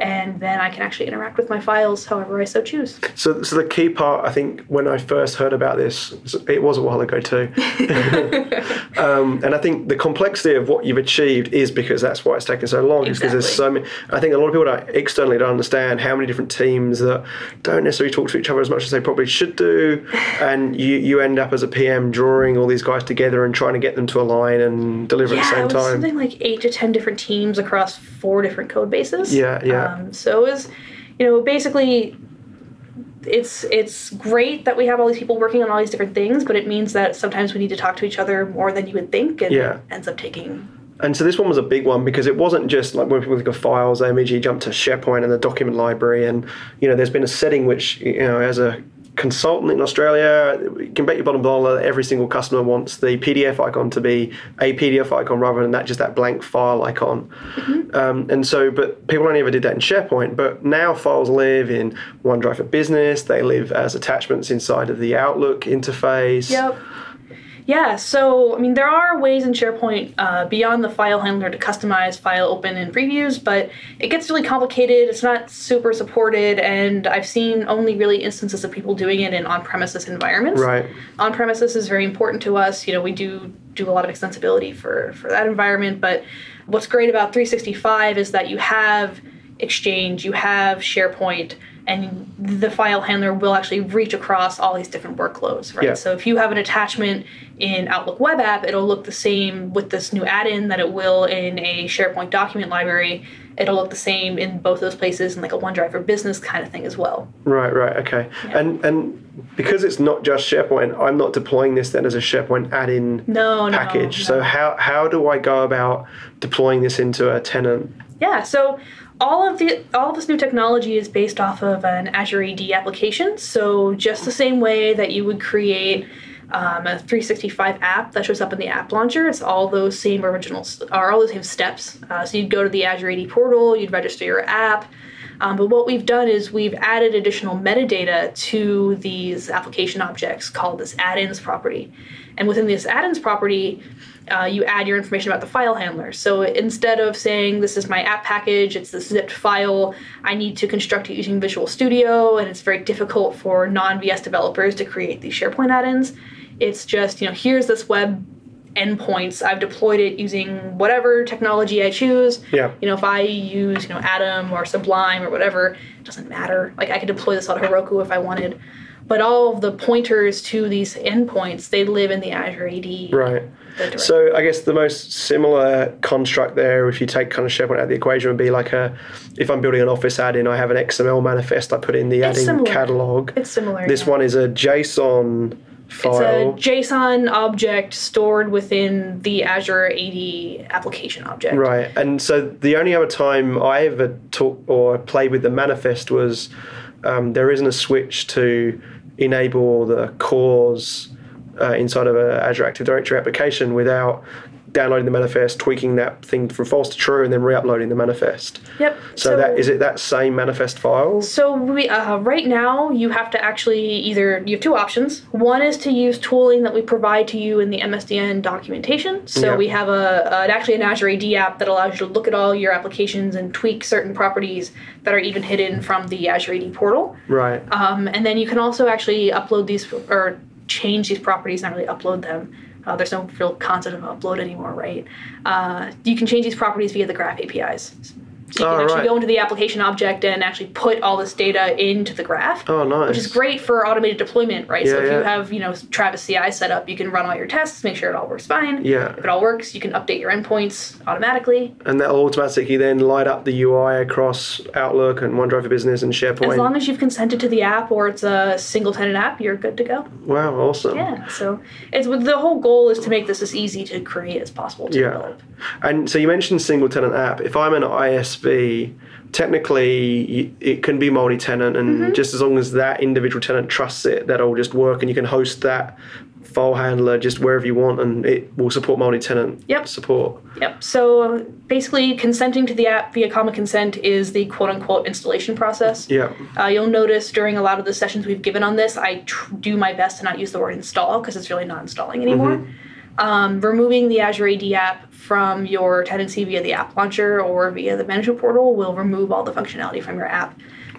and then I can actually interact with my files however I so choose. So, so the key part, I think, when I first heard about this, it was a while ago too. *laughs* um, and I think the complexity of what you've achieved is because that's why it's taken so long. Is because there's so many. I think a lot of people don't externally don't understand how many different teams that don't necessarily talk to each other as much as they probably should do, *laughs* and you you end up as a PM drawing all these guys together and trying to get them to align and deliver yeah, at the it same was time. something like eight to ten different teams across four different code bases. Yeah, yeah. Um, Um, so it was, you know, basically, it's it's great that we have all these people working on all these different things, but it means that sometimes we need to talk to each other more than you would think, and Yeah. it ends up taking. And so this one was a big one because it wasn't just like when people think of files, they immediately jump to SharePoint and the document library. And, you know, there's been a setting which, you know, as a consultant in Australia, you can bet your bottom dollar every single customer wants the PDF icon to be a PDF icon rather than that just that blank file icon. Um, and so, but people only ever did that in SharePoint. But now files live in OneDrive for Business. They live as attachments inside of the Outlook interface. Yep. Yeah, so I mean, there are ways in SharePoint uh, beyond the file handler to customize file open and previews, but it gets really complicated. It's not super supported, and I've seen only really instances of people doing it in on-premises environments. Right. On-premises is very important to us. You know, we do do a lot of extensibility for for that environment, but what's great about 365 is that you have Exchange, you have SharePoint, and the file handler will actually reach across all these different workloads, right? Yeah. So if you have an attachment in Outlook Web App, it'll look the same with this new add-in that it will in a SharePoint document library. It'll look the same in both those places and like a OneDrive for Business kind of thing as well. Right, right, okay. And and because it's not just SharePoint, I'm not deploying this then as a SharePoint add-in No, no, package. no. So how how do I go about deploying this into a tenant? Yeah, so all of the all of this new technology is based off of an Azure AD application. So just the same way that you would create um, a 365 app that shows up in the app launcher, it's all those same original or all the same steps. Uh, so you'd go to the Azure AD portal, you'd register your app. Um, but what we've done is we've added additional metadata to these application objects called this add-ins property. And within this add-ins property, uh, you add your information about the file handler. So instead of saying this is my app package, it's this zipped file, I need to construct it using Visual Studio, and it's very difficult for non-VS developers to create these SharePoint add-ins. It's just you know here's this web endpoints. I've deployed it using whatever technology I choose. Yeah. You know, if I use, you know, Atom or Sublime or whatever, it doesn't matter. Like I could deploy this on Heroku if I wanted. But all of the pointers to these endpoints, they live in the Azure AD. Right. So I guess the most similar construct there, if you take kind of SharePoint out of the equation, would be like a, if I'm building an Office add-in, I have an XML manifest, I put in the It's add-in catalog. It's similar. This yeah. one is a JSON file. It's a JSON object stored within the Azure AD application object. Right, and so the only other time I ever talked or played with the manifest was um, there isn't a switch to enable the CORS uh, inside of an Azure Active Directory application without downloading the manifest, tweaking that thing from false to true, and then re-uploading the manifest. Yep. So, that is it. That same manifest file. So we uh, right now you have to actually either you have two options. One is to use tooling that we provide to you in the MSDN documentation. So Yeah. we have a, a actually an Azure AD app that allows you to look at all your applications and tweak certain properties that are even hidden from the Azure AD portal. Right. Um, and then you can also actually upload these or change these properties, not really upload them. Uh, there's no real concept of upload anymore, right? Uh, you can change these properties via the Graph APIs. So you Oh, can actually right. go into the application object and actually put all this data into the graph. Oh, nice. Which is great for automated deployment, right? so Yeah, if you have, you know, Travis CI set up, you can run all your tests, make sure it all works fine. Yeah. If it all works, you can update your endpoints automatically. And that'll automatically then light up the UI across Outlook and OneDrive for Business and SharePoint. As long as you've consented to the app or it's a single tenant app, you're good to go. wow, awesome. Yeah, so it's the whole goal is to make this as easy to create as possible to Yeah. develop. And so you mentioned single tenant app. If I'm an ISV, technically it can be multi tenant, and Mm-hmm. just as long as that individual tenant trusts it, that'll just work, and you can host that file handler just wherever you want, and it will support multi tenant Yep. support. Yep. So basically, consenting to the app via common consent is the quote unquote installation process. Yeah. Uh, you'll notice during a lot of the sessions we've given on this, I tr- do my best to not use the word install because it's really not installing anymore. Um, removing the Azure AD app from your tenancy via the app launcher or via the management portal will remove all the functionality from your app.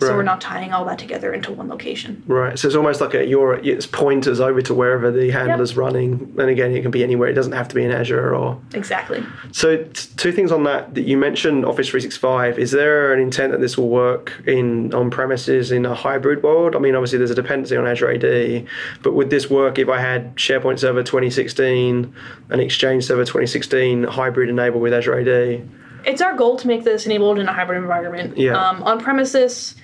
So we're not tying all that together into one location. Right. So it's almost like a your it's pointers over to wherever the handler's running. And again, it can be anywhere. It doesn't have to be in Azure or Exactly. So, t- two things on that. That you mentioned Office 365. Is there an intent that this will work in on premises in a hybrid world? I mean, obviously there's a dependency on Azure AD, but would this work if I had SharePoint Server 2016 and Exchange Server 2016 hybrid enabled with Azure AD? It's our goal to make this enabled in a hybrid environment. Yeah. Um, on premises,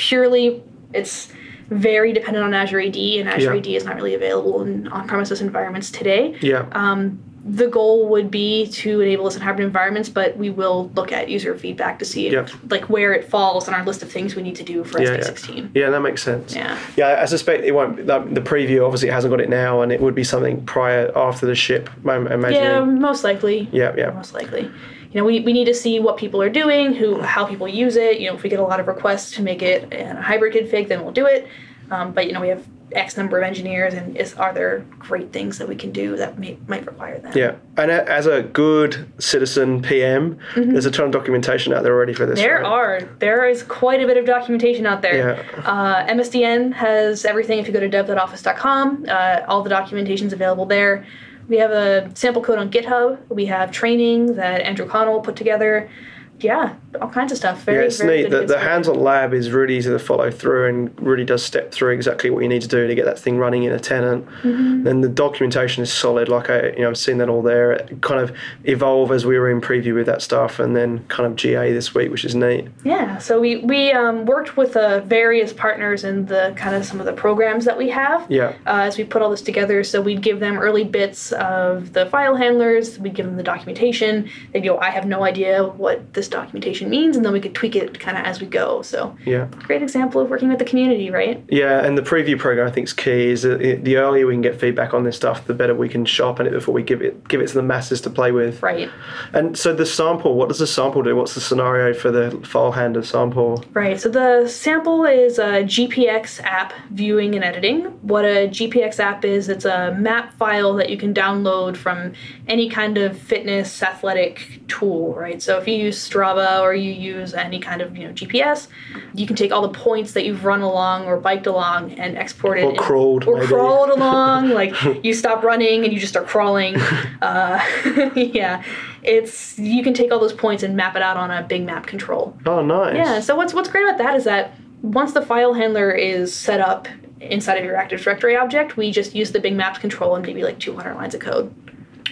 purely, it's very dependent on Azure AD, and Azure Yeah. AD is not really available in on premises environments today. Yeah. Um, the goal would be to enable this in hybrid environments, but we will look at user feedback to see if, Yep. like where it falls on our list of things we need to do for Yeah, yeah. SP16. yeah, that makes sense. Yeah. Yeah, I suspect it won't. The, the preview obviously it hasn't got it now, and it would be something prior after the ship. I'm imagining. Yeah, most likely. Yeah, yeah. most likely. You know, we, we need to see what people are doing, who how people use it. You know, if we get a lot of requests to make it in a hybrid config, then we'll do it. Um, but you know, we have X number of engineers, and is are there great things that we can do that may, might require that? Yeah, and a- as a good citizen PM, there's a ton of documentation out there already for this. Mm-hmm. There right? are. There is quite a bit of documentation out there. Yeah. Uh, MSDN has everything. If you go to dev.office.com, uh, all the documentation is available there. We have a sample code on GitHub. We have training that Andrew Connell put together. Yeah, all kinds of stuff. Very, Yeah, it's very neat. The, the hands-on lab is really easy to follow through and really does step through exactly what you need to do to get that thing running in a tenant. Mm-hmm. And the documentation is solid. Like I, you know, I've seen that all there. It kind of evolve as we were in preview with that stuff, and then kind of GA this week, which is neat. Yeah, so we we um, worked with uh, various partners in the kind of some of the programs that we have. Yeah. Uh, as we put all this together, so we'd give them early bits of the file handlers. We'd give them the documentation. They'd go, "I have no idea what this documentation means," and then we could tweak it kind of as we go. So Yeah. great example of working with the community, right? Yeah, and the preview program I think is key. Is the earlier we can get feedback on this stuff, the better we can sharpen it before we give it give it to the masses to play with. Right. And so the sample, what does the sample do? What's the scenario for the file handler sample? Right. So the sample is a GPX app viewing and editing. What a GPX app is, it's a map file that you can download from any kind of fitness athletic tool, right? So if you use Strava or or you use any kind of you know GPS, you can take all the points that you've run along or biked along and export it. Or in- crawled, Or maybe. crawled along. *laughs* Like you stop running and you just start crawling. *laughs* Uh, *laughs* yeah, it's you can take all those points and map it out on a big map control. Oh, nice. Yeah. So what's what's great about that is that once the file handler is set up inside of your Active Directory object, we just use the Bing Maps control and maybe like 200 lines of code.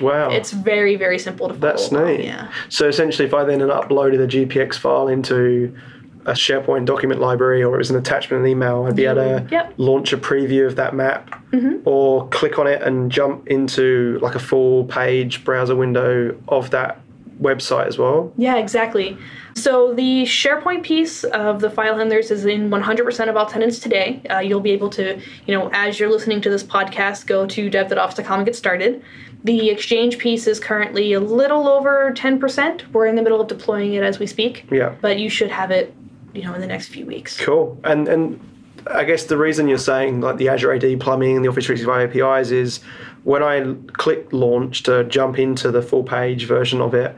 Wow. It's very very simple to follow. That's neat. Yeah. So essentially, if I then uploaded a GPX file into a SharePoint document library or it was an attachment in an email, I'd be able to Yep. launch a preview of that map Mm-hmm. or click on it and jump into like a full page browser window of that website as well. Yeah, exactly. So the SharePoint piece of the file handlers is in 100% of all tenants today. Uh, you'll be able to, you know, as you're listening to this podcast, go to dev.office.com and get started. The Exchange piece is currently a little over 10%. We're in the middle of deploying it as we speak. Yeah. But you should have it, you know, in the next few weeks. Cool. And and I guess the reason you're saying like the Azure AD plumbing and the Office 365 APIs is when I click launch to jump into the full page version of it,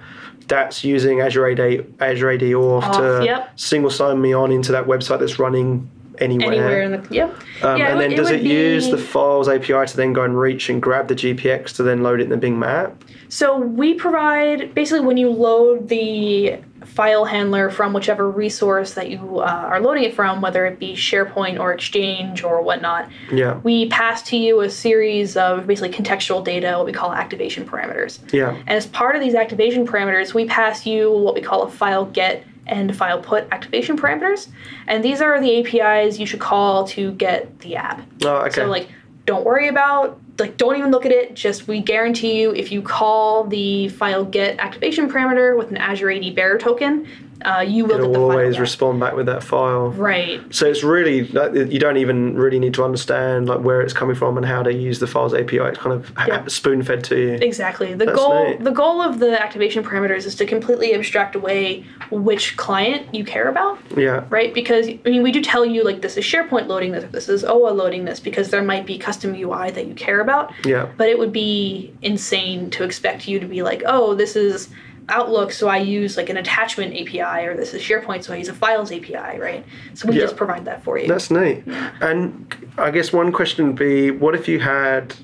that's using Azure AD Azure AD auth Auth, to yep. single sign me on into that website that's running anywhere. Anywhere in the yep. um, yeah, and then would- does it use be- the files API to then go and reach and grab the GPX to then load it in the Bing map? So we provide basically when you load the file handler from whichever resource that you uh, are loading it from, whether it be SharePoint or Exchange or whatnot, Yeah. we pass to you a series of basically contextual data, what we call activation parameters. Yeah. And as part of these activation parameters, we pass you what we call a file get and file put activation parameters. And these are the APIs you should call to get the app. Oh, okay. So like don't worry about like don't even look at it. Just we guarantee you if you call the file get activation parameter with an Azure AD bearer token, uh, you will It'll get the file always respond back with that file. Right. So it's really like, you don't even really need to understand like where it's coming from and how to use the files API. It's kind of Yeah. spoon fed to you. Exactly. The That's goal neat. the goal of the activation parameters is to completely abstract away which client you care about. Yeah. Right? Because I mean we do tell you like this is SharePoint loading this, this is OWA loading this because there might be custom UI that you care about. Yeah. But it would be insane to expect you to be like, oh, this is Outlook, so I use like an attachment API, or this is SharePoint, so I use a files API, right? So we Yeah. just provide that for you. That's neat. And I guess one question would be what if you had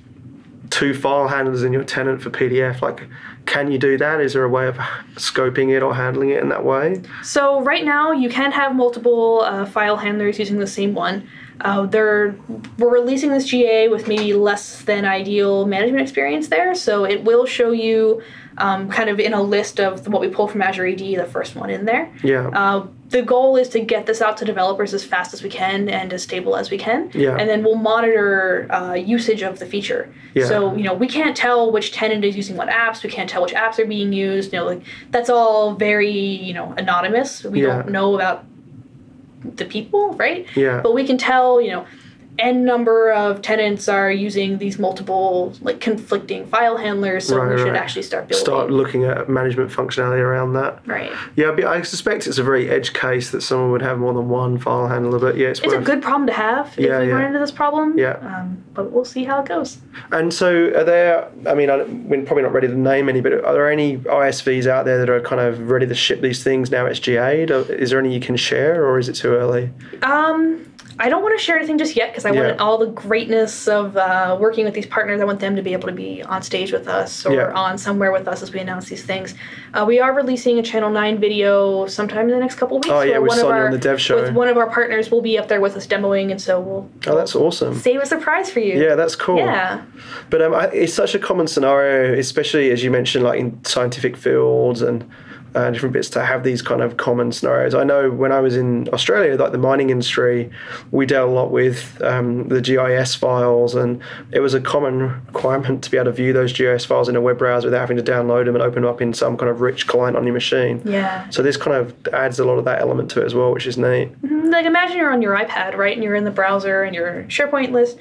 two file handlers in your tenant for PDF? Like, can you do that? Is there a way of scoping it or handling it in that way? So right now you can have multiple uh, file handlers using the same one. Uh, they're we're releasing this GA with maybe less than ideal management experience there, so it will show you um, kind of in a list of what we pull from Azure AD, the first one in there. Yeah. Uh, the goal is to get this out to developers as fast as we can and as stable as we can. Yeah. And then we'll monitor uh, usage of the feature. Yeah. So you know we can't tell which tenant is using what apps. We can't tell which apps are being used. You know, like that's all very you know anonymous. We Yeah. don't know about the people, right? Yeah. But we can tell you know n number of tenants are using these multiple like conflicting file handlers. So we Right, should right. actually start building. Start looking at management functionality around that. right. Yeah, but I suspect it's a very edge case that someone would have more than one file handler, but yeah, it's, It's a good problem to have if Yeah, we yeah. run into this problem. Yeah. Um, but we'll see how it goes. And so, are there? I mean, I, we're probably not ready to name any, but are there any ISVs out there that are kind of ready to ship these things now? It's. Or Is there any you can share, or is it too early? Um, I don't want to share anything just yet because I Yeah. want all the greatness of uh, working with these partners. I want them to be able to be on stage with us or Yeah. on somewhere with us as we announce these things. Uh, we are releasing a Channel Nine video sometime in the next couple of weeks. Oh, yeah, with one of our on the dev show. with one of our partners will be up there with us demoing, and so we'll Oh, that's awesome. save a surprise for you. Yeah, that's cool. Yeah. But um, I, it's such a common scenario, especially as you mentioned, like in scientific fields and uh, different bits, to have these kind of common scenarios. I know when I was in Australia, like the mining industry, we dealt a lot with um, the GIS files, and it was a common requirement to be able to view those GIS files in a web browser without having to download them and open them up in some kind of rich client on your machine. Yeah. So this kind of adds a lot of that element to it as well, which is neat. like imagine you're on your iPad, right, and you're in the browser and your SharePoint list,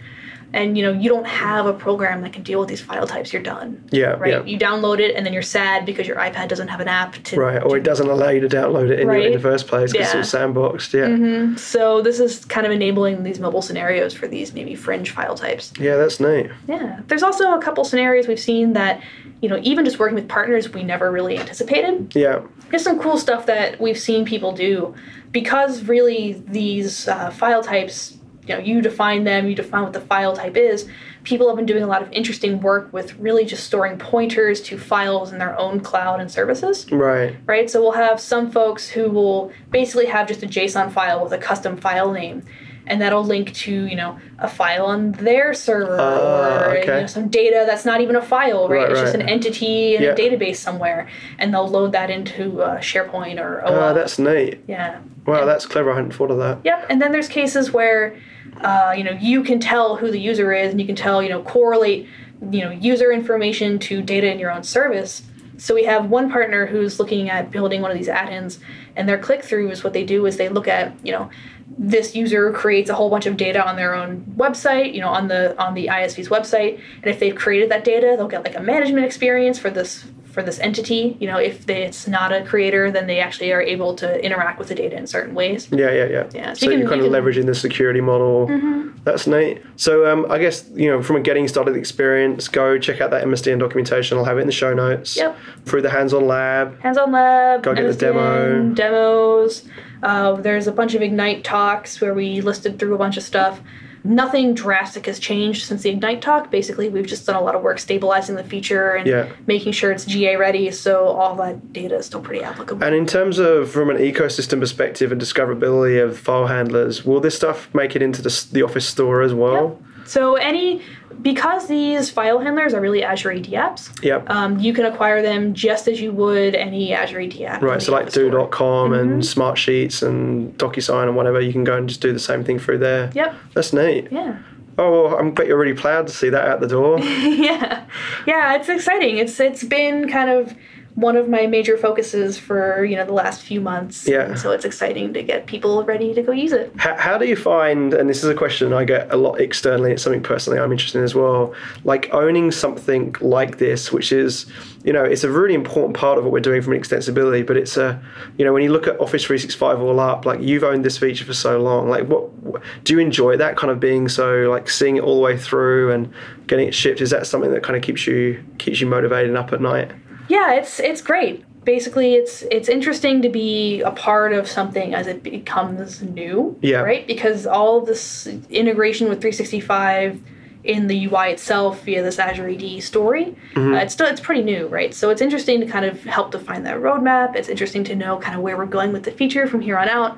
and you know you don't have a program that can deal with these file types. You're done. Yeah, Right. yeah. You download it, and then you're sad because your iPad doesn't have an app to. Right, or it doesn't allow you to download it in, the, in the first place because Yeah. it's all sandboxed. Yeah, So this is kind of enabling these mobile scenarios for these maybe fringe file types. yeah, that's neat. Yeah. There's also a couple scenarios we've seen that, you know, even just working with partners we never really anticipated. Yeah. There's some cool stuff that we've seen people do because really these uh, file types, you know, you define them, you define what the file type is. People have been doing a lot of interesting work with really just storing pointers to files in their own cloud and services Right. right? So we'll have some folks who will basically have just a JSON file with a custom file name, and that'll link to you know a file on their server Ah, or you know, some data that's not even a file, right? Right, it's just an entity in Yeah. a database somewhere, and they'll load that into uh, SharePoint or OWA. Ah, that's neat. yeah. Wow, And- that's clever. I hadn't thought of that. Yep, and then there's cases where, uh, you know, you can tell who the user is, and you can tell, you know, correlate, you know, user information to data in your own service. So we have one partner who's looking at building one of these add-ins, and their click-through is what they do is they look at, you know, this user creates a whole bunch of data on their own website, you know, on the on the ISV's website, and if they've created that data, they'll get like a management experience for this for this entity. You know, if they, it's not a creator, then they actually are able to interact with the data in certain ways. Yeah, yeah, yeah. Yeah, so So, you you're can- kind of can- leveraging the security model. That's neat. So um, I guess you know from a getting started experience, go check out that MSDN documentation. I'll have it in the show notes. Yep. Through the hands-on lab. hands-on lab, Go get the demo. demos. Uh, there's a bunch of Ignite talks where we listed through a bunch of stuff. Nothing drastic has changed since the Ignite talk. Basically, we've just done a lot of work stabilizing the feature and Yeah. making sure it's GA ready, so all that data is still pretty applicable. And in terms of from an ecosystem perspective and discoverability of file handlers, will this stuff make it into the, the Office store as well? so any because these file handlers are really Azure AD apps, Yep. um, you can acquire them just as you would any Azure AD app. Right, so like do.com Mm-hmm. and Smartsheets and DocuSign and whatever, you can go and just do the same thing through there. Yep. That's neat. Yeah. Oh, well, I bet you're really proud to see that out the door. *laughs* yeah yeah it's exciting it's it's been kind of one of my major focuses for you know the last few months Yeah. And so it's exciting to get people ready to go use it how, how do you find, and this is a question I get a lot externally, it's something personally I'm interested in as well, like owning something like this, which is, you know, it's a really important part of what we're doing from an extensibility, but it's a, you know, when you look at Office 365 all up, like you've owned this feature for so long, like what, what do you enjoy that kind of being so, like seeing it all the way through and getting it shipped? Is that something that kind of keeps you, keeps you motivated and up at night? Yeah it's it's great basically it's it's interesting to be a part of something as it becomes new Yeah. right because all this integration with 365 in the UI itself via this Azure AD story, Mm-hmm. uh, it's still it's pretty new, right? So it's interesting to kind of help define that roadmap. It's interesting to know kind of where we're going with the feature from here on out.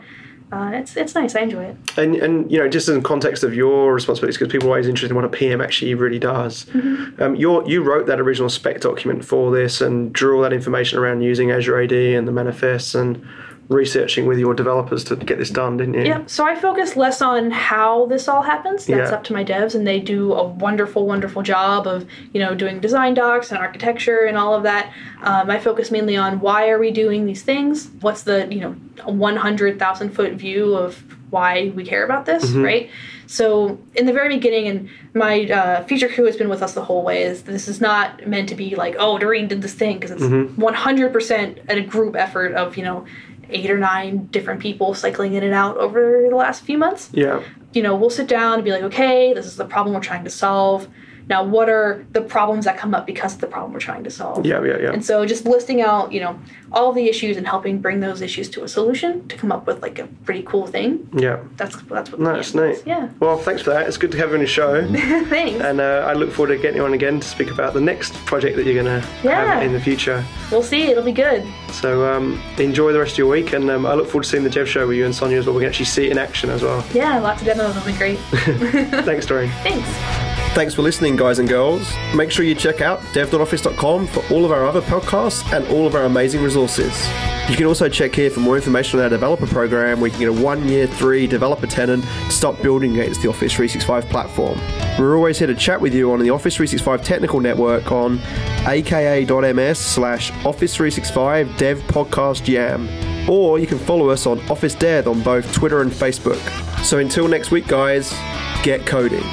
Uh, it's it's nice. I enjoy it. And, and you know, just in context of your responsibilities, because people are always interested in what a PM actually really does. Mm-hmm. Um, you you wrote that original spec document for this and drew all that information around using Azure AD and the manifests and researching with your developers to get this done, didn't you? Yep. So I focus less on how this all happens. That's Yeah. up to my devs, and they do a wonderful, wonderful job of you know doing design docs and architecture and all of that. Um, I focus mainly on why are we doing these things? What's the you know one hundred thousand foot view of why we care about this, right? So in the very beginning, and my uh, feature crew has been with us the whole way. Is this is not meant to be like oh Dorrene did this thing because it's one hundred percent a group effort of you know eight or nine different people cycling in and out over the last few months. Yeah. You know, we'll sit down and be like, okay, this is the problem we're trying to solve. Now, what are the problems that come up because of the problem we're trying to solve? Yeah. Yeah. Yeah. And so just listing out, you know, all the issues and helping bring those issues to a solution to come up with like a pretty cool thing. yeah. That's that's what No, the it's PM is. neat. Yeah. Well, thanks for that. It's good to have you on the show. *laughs* Thanks. And uh, I look forward to getting you on again to speak about the next project that you're going to Yeah. have in the future. we'll see. It'll be good. So um, enjoy the rest of your week, and um, I look forward to seeing the Dev Show with you and Sonia as well. We can actually see it in action as well. Yeah, lots of demos. It'll be great. *laughs* Thanks, Dorrene. *laughs* Thanks. Thanks for listening, guys and girls. Make sure you check out dev.office.com for all of our other podcasts and all of our amazing resources. You can also check here for more information on our developer program where you can get a one year, three developer tenant to start building against the Office 365 platform. We're always here to chat with you on the Office 365 Technical Network on aka.ms slash Office 365 Dev Podcast Jam. Or you can follow us on Office Dev on both Twitter and Facebook. So until next week, guys, get coding.